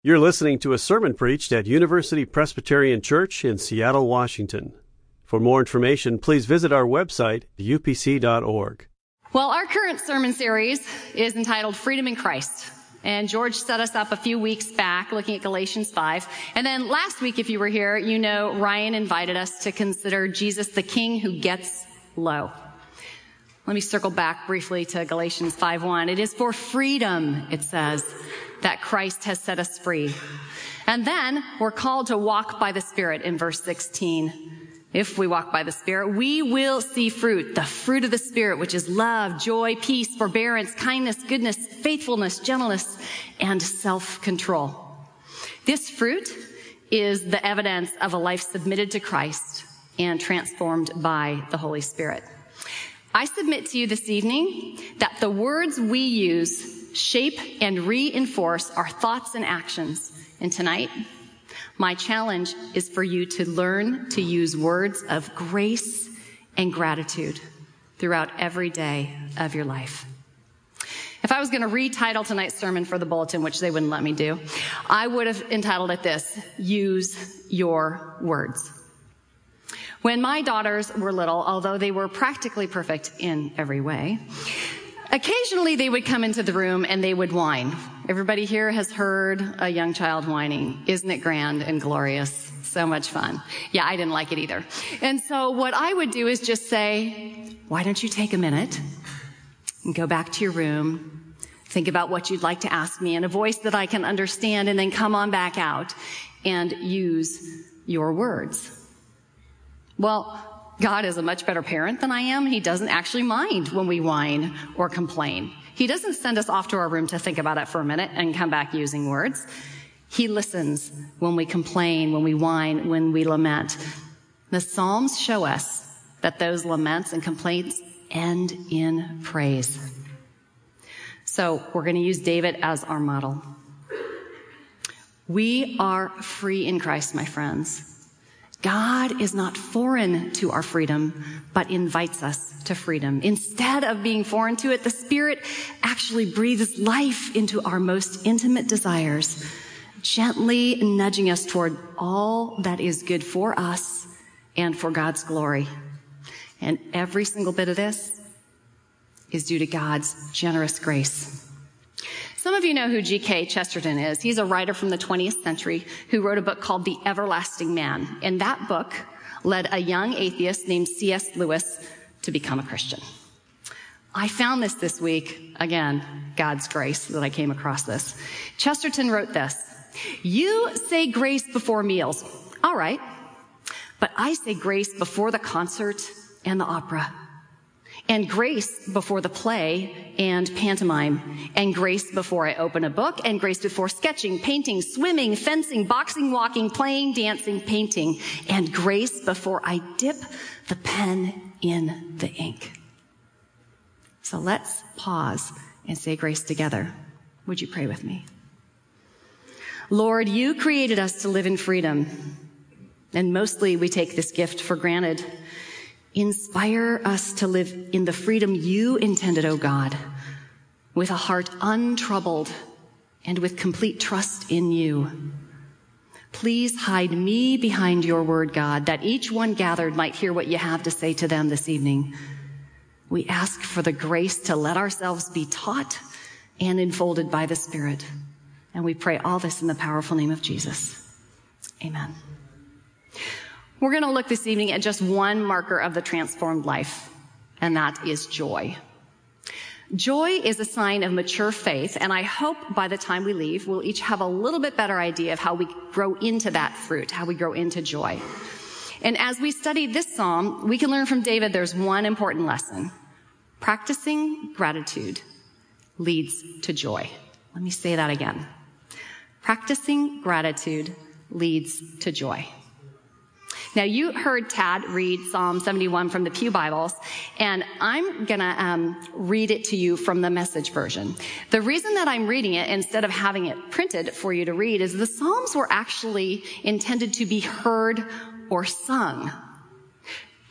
You're listening to a sermon preached at University Presbyterian Church in Seattle, Washington. For more information, please visit our website, upc.org. Well, our current sermon series is entitled Freedom in Christ. And George set us up a few weeks back looking at Galatians 5. And then last week, if you were here, you know Ryan invited us to consider Jesus the King who gets low. Let me circle back briefly to Galatians 5:1. It is for freedom, it says, that Christ has set us free. And then we're called to walk by the Spirit in verse 16. If we walk by the Spirit, we will see fruit, the fruit of the Spirit, which is love, joy, peace, forbearance, kindness, goodness, faithfulness, gentleness, and self-control. This fruit is the evidence of a life submitted to Christ and transformed by the Holy Spirit. I submit to you this evening that the words we use shape and reinforce our thoughts and actions. And tonight, my challenge is for you to learn to use words of grace and gratitude throughout every day of your life. If I was going to retitle tonight's sermon for the bulletin, which they wouldn't let me do, I would have entitled it this, Use Your Words. When my daughters were little, although they were practically perfect in every way, occasionally they would come into the room and they would whine. Everybody here has heard a young child whining. Isn't it grand and glorious? So much fun. Yeah, I didn't like it either. And so what I would do is just say, why don't you take a minute and go back to your room, think about what you'd like to ask me in a voice that I can understand, and then come on back out and use your words. Well, God is a much better parent than I am. He doesn't actually mind when we whine or complain. He doesn't send us off to our room to think about it for a minute and come back using words. He listens when we complain, when we whine, when we lament. The Psalms show us that those laments and complaints end in praise. So we're going to use David as our model. We are free in Christ, my friends. God is not foreign to our freedom, but invites us to freedom. Instead of being foreign to it, the Spirit actually breathes life into our most intimate desires, gently nudging us toward all that is good for us and for God's glory. And every single bit of this is due to God's generous grace. Some of you know who G.K. Chesterton is. He's a writer from the 20th century who wrote a book called The Everlasting Man. And that book led a young atheist named C.S. Lewis to become a Christian. I found this this week. Again, God's grace that I came across this. Chesterton wrote this. You say grace before meals. All right. But I say grace before the concert and the opera and grace before the play and pantomime, and grace before I open a book, and grace before sketching, painting, swimming, fencing, boxing, walking, playing, dancing, painting, and grace before I dip the pen in the ink. So let's pause and say grace together. Would you pray with me? Lord, you created us to live in freedom, and mostly we take this gift for granted. Inspire us to live in the freedom you intended, O God, with a heart untroubled and with complete trust in you. Please hide me behind your word, God, that each one gathered might hear what you have to say to them this evening. We ask for the grace to let ourselves be taught and enfolded by the Spirit. And we pray all this in the powerful name of Jesus. Amen. We're going to look this evening at just one marker of the transformed life, and that is joy. Joy is a sign of mature faith, and I hope by the time we leave, we'll each have a little bit better idea of how we grow into that fruit, how we grow into joy. And as we study this psalm, we can learn from David there's one important lesson. Practicing gratitude leads to joy. Let me say that again. Practicing gratitude leads to joy. Now, you heard Tad read Psalm 71 from the Pew Bibles, and I'm going to um, read it to you from the message version. The reason that I'm reading it instead of having it printed for you to read is the Psalms were actually intended to be heard or sung.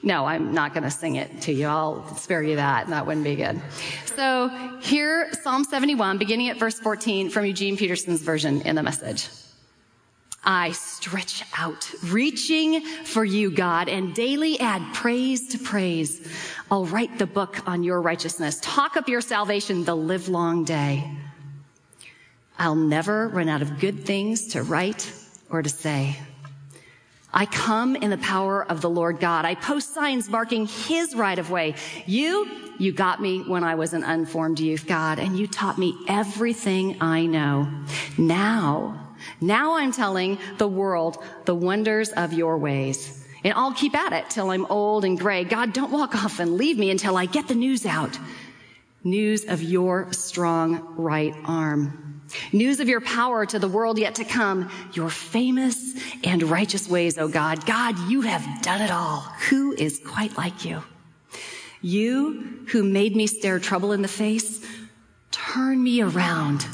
No, I'm not going to sing it to you. I'll spare you that. That wouldn't be good. So here, Psalm 71, beginning at verse 14 from Eugene Peterson's version in the message. I stretch out, reaching for you, God, and daily add praise to praise. I'll write the book on your righteousness. Talk up your salvation the livelong day. I'll never run out of good things to write or to say. I come in the power of the Lord God. I post signs marking his right of way. You, you got me when I was an unformed youth, God, and you taught me everything I know. Now, now I'm telling the world the wonders of your ways. And I'll keep at it till I'm old and gray. God, don't walk off and leave me until I get the news out. News of your strong right arm. News of your power to the world yet to come. Your famous and righteous ways, O God. God, you have done it all. Who is quite like you? You who made me stare trouble in the face, turn me around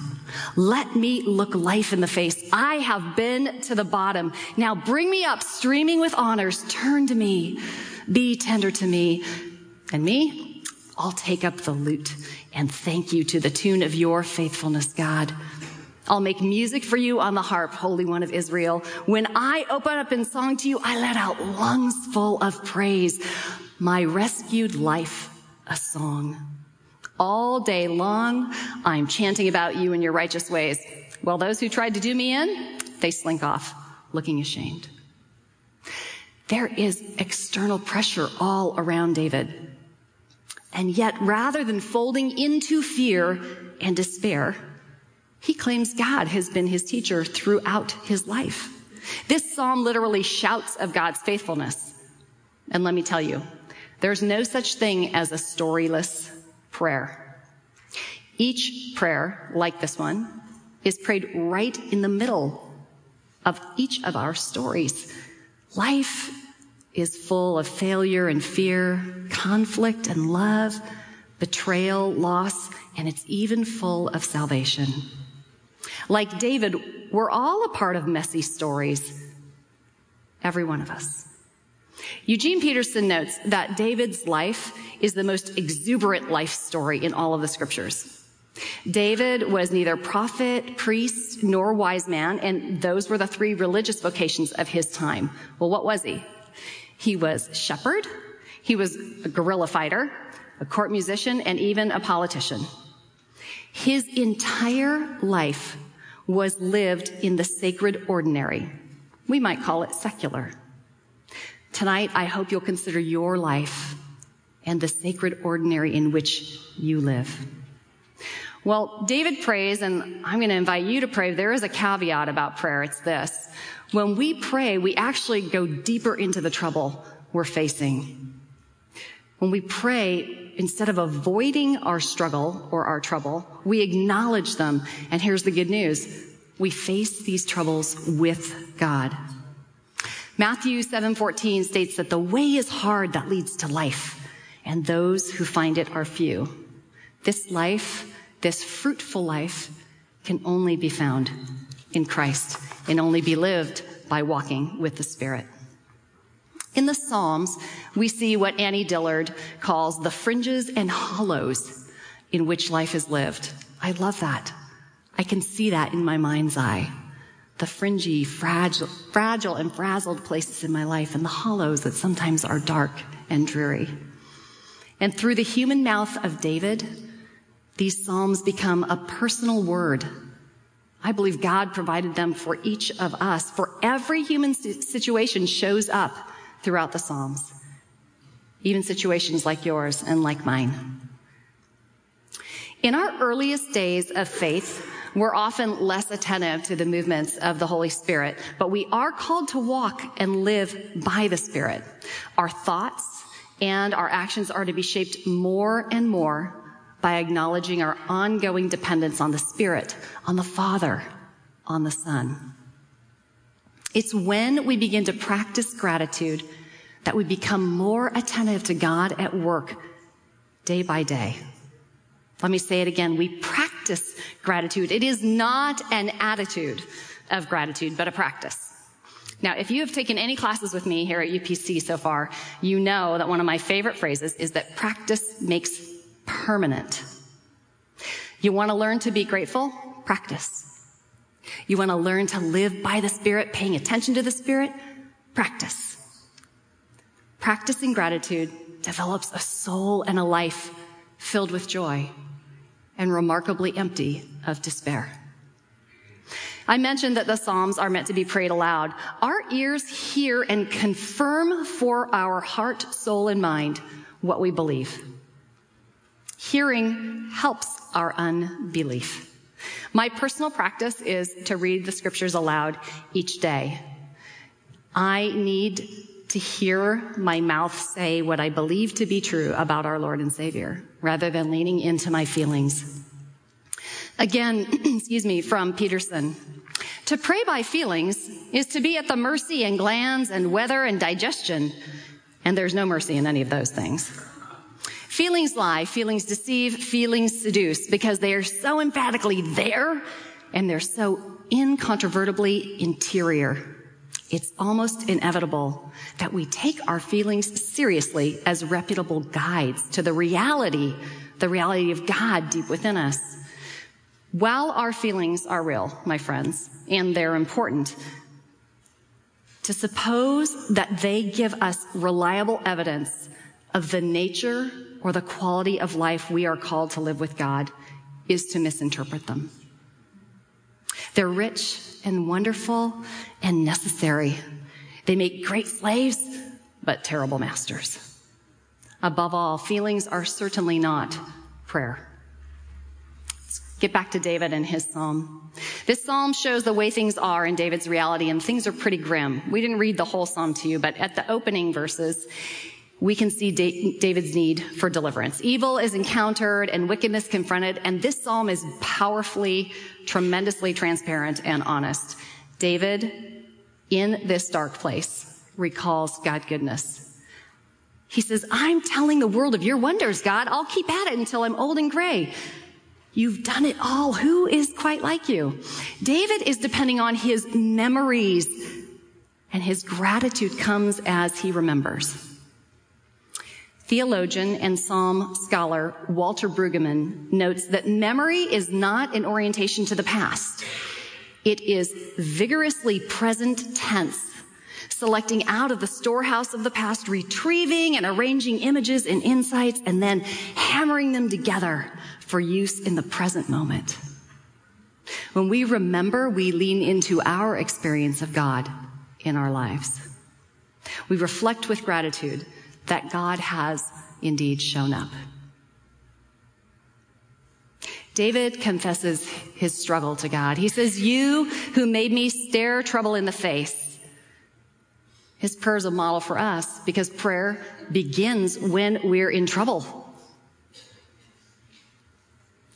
let me look life in the face. I have been to the bottom. Now bring me up streaming with honors. Turn to me. Be tender to me. And me, I'll take up the lute and thank you to the tune of your faithfulness, God. I'll make music for you on the harp, Holy One of Israel. When I open up in song to you, I let out lungs full of praise. My rescued life, a song. All day long, I'm chanting about you and your righteous ways. While those who tried to do me in, they slink off, looking ashamed. There is external pressure all around David. And yet, rather than folding into fear and despair, he claims God has been his teacher throughout his life. This psalm literally shouts of God's faithfulness. And let me tell you, there's no such thing as a storyless prayer. Each prayer, like this one, is prayed right in the middle of each of our stories. Life is full of failure and fear, conflict and love, betrayal, loss, and it's even full of salvation. Like David, we're all a part of messy stories. Every one of us. Eugene Peterson notes that David's life is the most exuberant life story in all of the scriptures. David was neither prophet, priest, nor wise man, and those were the three religious vocations of his time. Well, what was he? He was shepherd, he was a guerrilla fighter, a court musician, and even a politician. His entire life was lived in the sacred ordinary. We might call it secular. Tonight, I hope you'll consider your life and the sacred ordinary in which you live. Well, David prays, and I'm going to invite you to pray. There is a caveat about prayer. It's this. When we pray, we actually go deeper into the trouble we're facing. When we pray, instead of avoiding our struggle or our trouble, we acknowledge them. And here's the good news. We face these troubles with God. Matthew 7:14 states that the way is hard that leads to life, and those who find it are few. This life, this fruitful life, can only be found in Christ and only be lived by walking with the Spirit. In the Psalms, we see what Annie Dillard calls the fringes and hollows in which life is lived. I love that. I can see that in my mind's eye the fringy, fragile, fragile and frazzled places in my life and the hollows that sometimes are dark and dreary. And through the human mouth of David, these Psalms become a personal word. I believe God provided them for each of us, for every human situation shows up throughout the Psalms, even situations like yours and like mine. In our earliest days of faith, we're often less attentive to the movements of the Holy Spirit, but we are called to walk and live by the Spirit. Our thoughts and our actions are to be shaped more and more by acknowledging our ongoing dependence on the Spirit, on the Father, on the Son. It's when we begin to practice gratitude that we become more attentive to God at work day by day. Let me say it again. We practice gratitude. It is not an attitude of gratitude, but a practice. Now, if you have taken any classes with me here at UPC so far, you know that one of my favorite phrases is that practice makes permanent. You want to learn to be grateful? Practice. You want to learn to live by the Spirit, paying attention to the Spirit? Practice. Practicing gratitude develops a soul and a life filled with joy and remarkably empty of despair. I mentioned that the Psalms are meant to be prayed aloud. Our ears hear and confirm for our heart, soul, and mind what we believe. Hearing helps our unbelief. My personal practice is to read the scriptures aloud each day. I need to hear my mouth say what I believe to be true about our Lord and Savior rather than leaning into my feelings. Again, excuse me, from Peterson. To pray by feelings is to be at the mercy and glands and weather and digestion. And there's no mercy in any of those things. Feelings lie, feelings deceive, feelings seduce because they are so emphatically there and they're so incontrovertibly interior. It's almost inevitable that we take our feelings seriously as reputable guides to the reality, the reality of God deep within us. While our feelings are real, my friends, and they're important, to suppose that they give us reliable evidence of the nature or the quality of life we are called to live with God is to misinterpret them. They're rich and wonderful and necessary. They make great slaves, but terrible masters. Above all, feelings are certainly not prayer. Let's get back to David and his psalm. This psalm shows the way things are in David's reality, and things are pretty grim. We didn't read the whole psalm to you, but at the opening verses, we can see David's need for deliverance. Evil is encountered and wickedness confronted, and this psalm is powerfully, tremendously transparent and honest. David, in this dark place, recalls God's goodness. He says, I'm telling the world of your wonders, God. I'll keep at it until I'm old and gray. You've done it all. Who is quite like you? David is depending on his memories, and his gratitude comes as he remembers. Theologian and psalm scholar Walter Brueggemann notes that memory is not an orientation to the past. It is vigorously present tense, selecting out of the storehouse of the past, retrieving and arranging images and insights, and then hammering them together for use in the present moment. When we remember, we lean into our experience of God in our lives. We reflect with gratitude that God has indeed shown up. David confesses his struggle to God. He says, You who made me stare trouble in the face. His prayer is a model for us because prayer begins when we're in trouble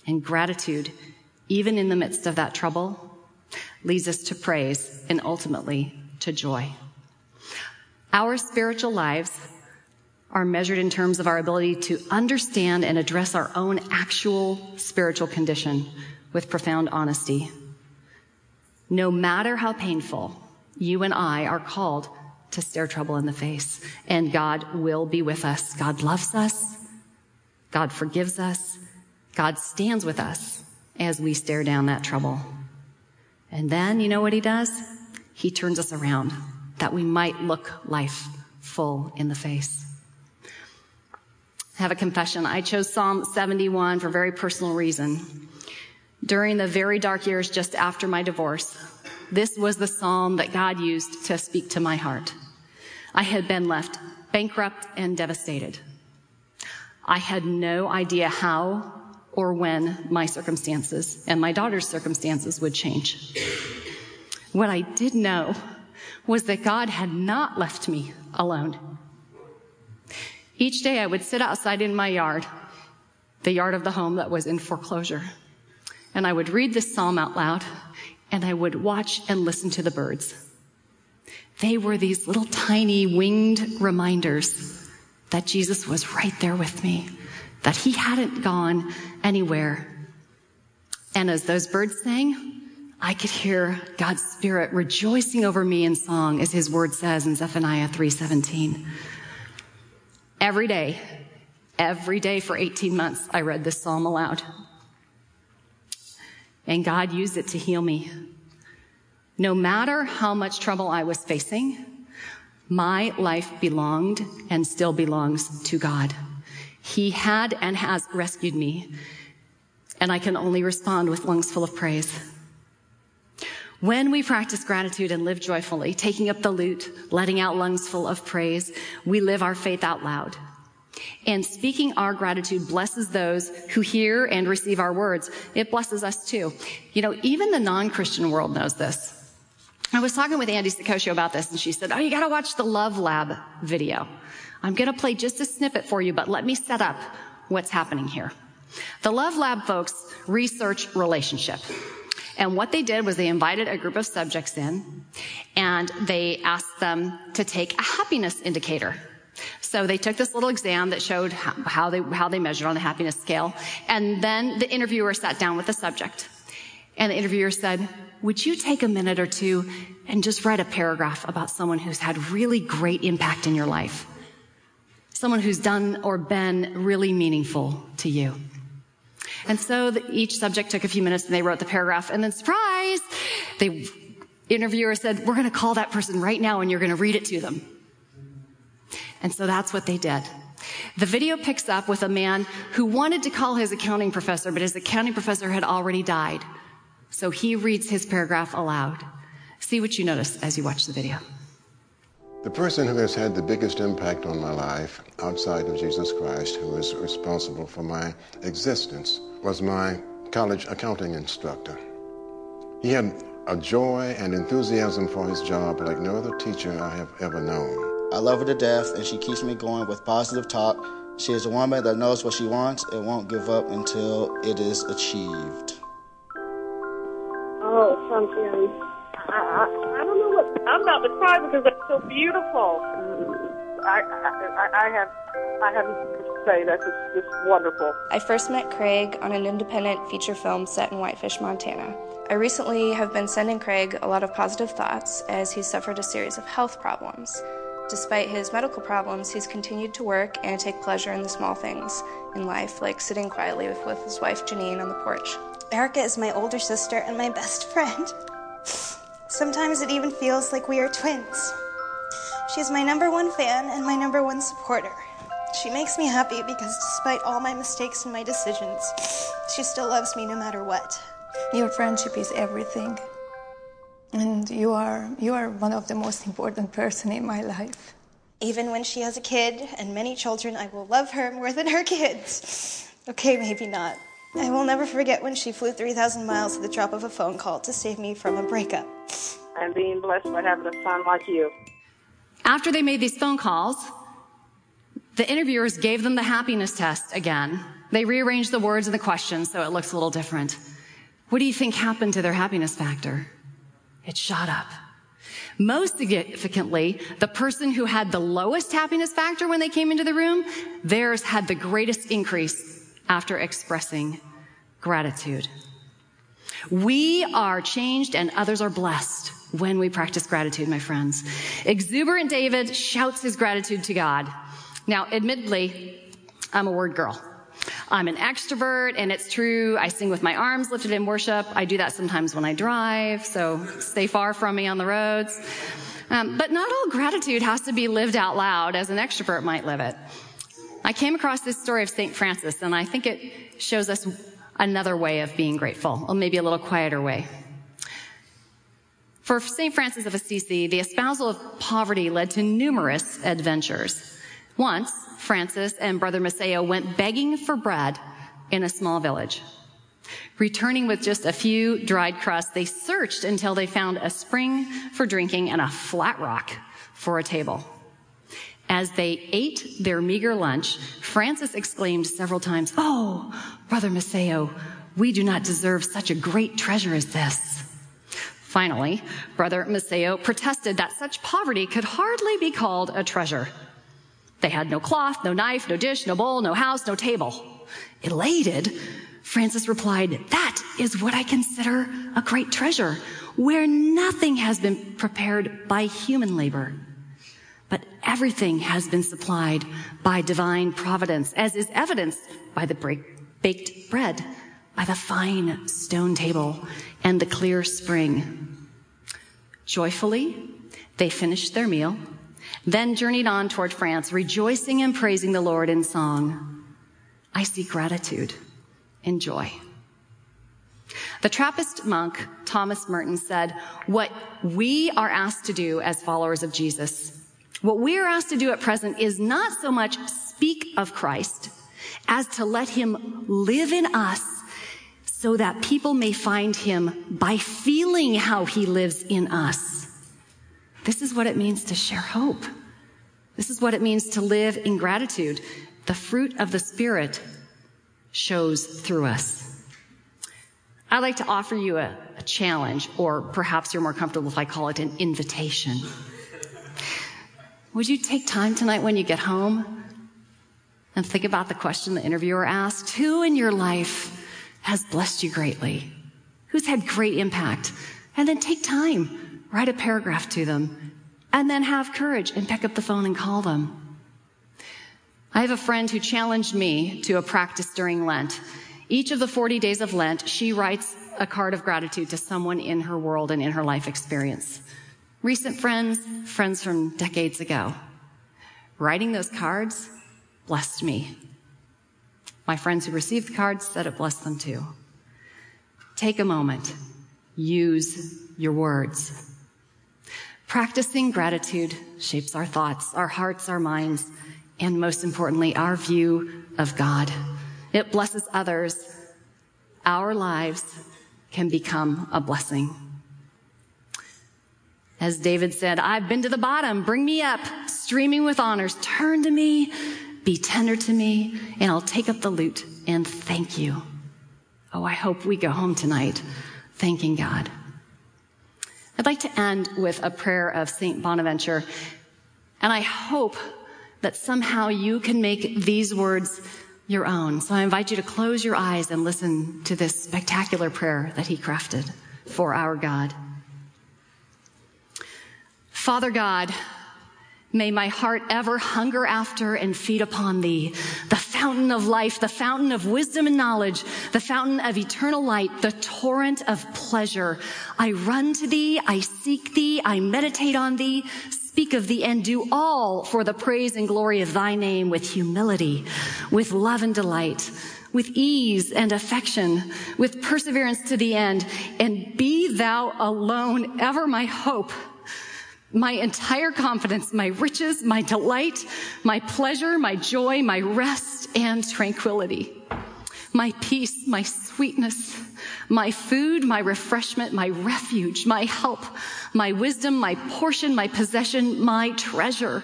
and gratitude, even in the midst of that trouble, leads us to praise and ultimately to joy. Our spiritual lives are measured in terms of our ability to understand and address our own actual spiritual condition with profound honesty. No matter how painful, you and I are called to stare trouble in the face, and God will be with us. God loves us. God forgives us. God stands with us as we stare down that trouble. And then, you know what he does? He turns us around that we might look life full in the face. Have a confession. I chose Psalm 71 for a very personal reason. During the very dark years just after my divorce, this was the psalm that God used to speak to my heart. I had been left bankrupt and devastated. I had no idea how or when my circumstances and my daughter's circumstances would change. What I did know was that God had not left me alone. Each day I would sit outside in my yard, the yard of the home that was in foreclosure, and I would read this psalm out loud and I would watch and listen to the birds. They were these little tiny winged reminders that Jesus was right there with me that he hadn't gone anywhere. And as those birds sang, I could hear God's spirit rejoicing over me in song as his word says in Zephaniah 3:17. Every day, every day for 18 months I read this psalm aloud. And God used it to heal me. No matter how much trouble I was facing, my life belonged and still belongs to God. He had and has rescued me, and I can only respond with lungs full of praise. When we practice gratitude and live joyfully, taking up the lute, letting out lungs full of praise, we live our faith out loud. And speaking our gratitude blesses those who hear and receive our words. It blesses us too. You know, even the non-Christian world knows this. I was talking with Andy Sakosho about this and she said, Oh, you gotta watch the Love Lab video. I'm gonna play just a snippet for you, but let me set up what's happening here. The Love Lab folks research relationship. And what they did was they invited a group of subjects in and they asked them to take a happiness indicator. So they took this little exam that showed how they, how they measured on the happiness scale. And then the interviewer sat down with the subject. And the interviewer said, would you take a minute or two and just write a paragraph about someone who's had really great impact in your life? Someone who's done or been really meaningful to you. And so the, each subject took a few minutes and they wrote the paragraph and then surprise, the interviewer said, we're going to call that person right now and you're going to read it to them. And so that's what they did. The video picks up with a man who wanted to call his accounting professor, but his accounting professor had already died. So he reads his paragraph aloud. See what you notice as you watch the video. The person who has had the biggest impact on my life outside of Jesus Christ, who is responsible for my existence, was my college accounting instructor. He had a joy and enthusiasm for his job like no other teacher I have ever known. I love her to death, and she keeps me going with positive talk. She is a woman that knows what she wants and won't give up until it is achieved. Cry because that's so beautiful. I, I, I have, I have to say that's just, just wonderful. I first met Craig on an independent feature film set in Whitefish, Montana. I recently have been sending Craig a lot of positive thoughts as he suffered a series of health problems. Despite his medical problems, he's continued to work and take pleasure in the small things in life, like sitting quietly with, with his wife Janine on the porch. Erica is my older sister and my best friend. Sometimes it even feels like we are twins. She is my number one fan and my number one supporter. She makes me happy because despite all my mistakes and my decisions, she still loves me no matter what. Your friendship is everything. And you are you are one of the most important person in my life. Even when she has a kid and many children, I will love her more than her kids. Okay, maybe not. I will never forget when she flew 3,000 miles at the drop of a phone call to save me from a breakup. I'm being blessed by having a son like you. After they made these phone calls, the interviewers gave them the happiness test again. They rearranged the words and the questions so it looks a little different. What do you think happened to their happiness factor? It shot up. Most significantly, the person who had the lowest happiness factor when they came into the room, theirs had the greatest increase after expressing gratitude. We are changed and others are blessed when we practice gratitude, my friends. Exuberant David shouts his gratitude to God. Now, admittedly, I'm a word girl. I'm an extrovert, and it's true. I sing with my arms lifted in worship. I do that sometimes when I drive, so stay far from me on the roads. Um, but not all gratitude has to be lived out loud as an extrovert might live it. I came across this story of St. Francis, and I think it shows us another way of being grateful, or maybe a little quieter way. For St. Francis of Assisi, the espousal of poverty led to numerous adventures. Once, Francis and Brother Masseo went begging for bread in a small village. Returning with just a few dried crusts, they searched until they found a spring for drinking and a flat rock for a table. As they ate their meager lunch, Francis exclaimed several times, Oh, Brother Masseo, we do not deserve such a great treasure as this. Finally, Brother Masseo protested that such poverty could hardly be called a treasure. They had no cloth, no knife, no dish, no bowl, no house, no table. Elated, Francis replied, That is what I consider a great treasure, where nothing has been prepared by human labor, but everything has been supplied by divine providence, as is evidenced by the break, baked bread, by the fine stone table, and the clear spring. Joyfully, they finished their meal, then journeyed on toward France, rejoicing and praising the Lord in song. I see gratitude and joy. The Trappist monk Thomas Merton said, What we are asked to do as followers of Jesus, what we are asked to do at present is not so much speak of Christ as to let him live in us so that people may find him by feeling how he lives in us. This is what it means to share hope. This is what it means to live in gratitude. The fruit of the Spirit shows through us. I'd like to offer you a, a, challenge, or perhaps you're more comfortable if I call it an invitation. Would you take time tonight when you get home and think about the question the interviewer asked? Who in your life has blessed you greatly? Who's had great impact? And then take time, write a paragraph to them, and then have courage and pick up the phone and call them. I have a friend who challenged me to a practice during Lent. Each of the 40 days of Lent, she writes a card of gratitude to someone in her world and in her life experience. Recent friends, friends from decades ago. Writing those cards blessed me. My friends who received the cards said it blessed them too. Take a moment. Use your words. Practicing gratitude shapes our thoughts, our hearts, our minds, and most importantly, our view of God. It blesses others. Our lives can become a blessing. As David said, I've been to the bottom, bring me up, streaming with honors. Turn to me, be tender to me, and I'll take up the lute and thank you. Oh, I hope we go home tonight thanking God. I'd like to end with a prayer of St. Bonaventure, and I hope that somehow you can make these words your own. So I invite you to close your eyes and listen to this spectacular prayer that he crafted for our God. Father God, may my heart ever hunger after and feed upon thee, the fountain of life, the fountain of wisdom and knowledge, the fountain of eternal light, the torrent of pleasure. I run to thee, I seek thee, I meditate on thee, speak of thee and do all for the praise and glory of thy name with humility, with love and delight, with ease and affection, with perseverance to the end, and be thou alone ever my hope, my entire confidence, my riches, my delight, my pleasure, my joy, my rest and tranquility my peace, my sweetness, my food, my refreshment, my refuge, my help, my wisdom, my portion, my possession, my treasure,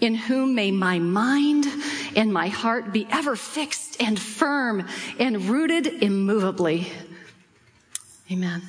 in whom may my mind and my heart be ever fixed and firm and rooted immovably. Amen.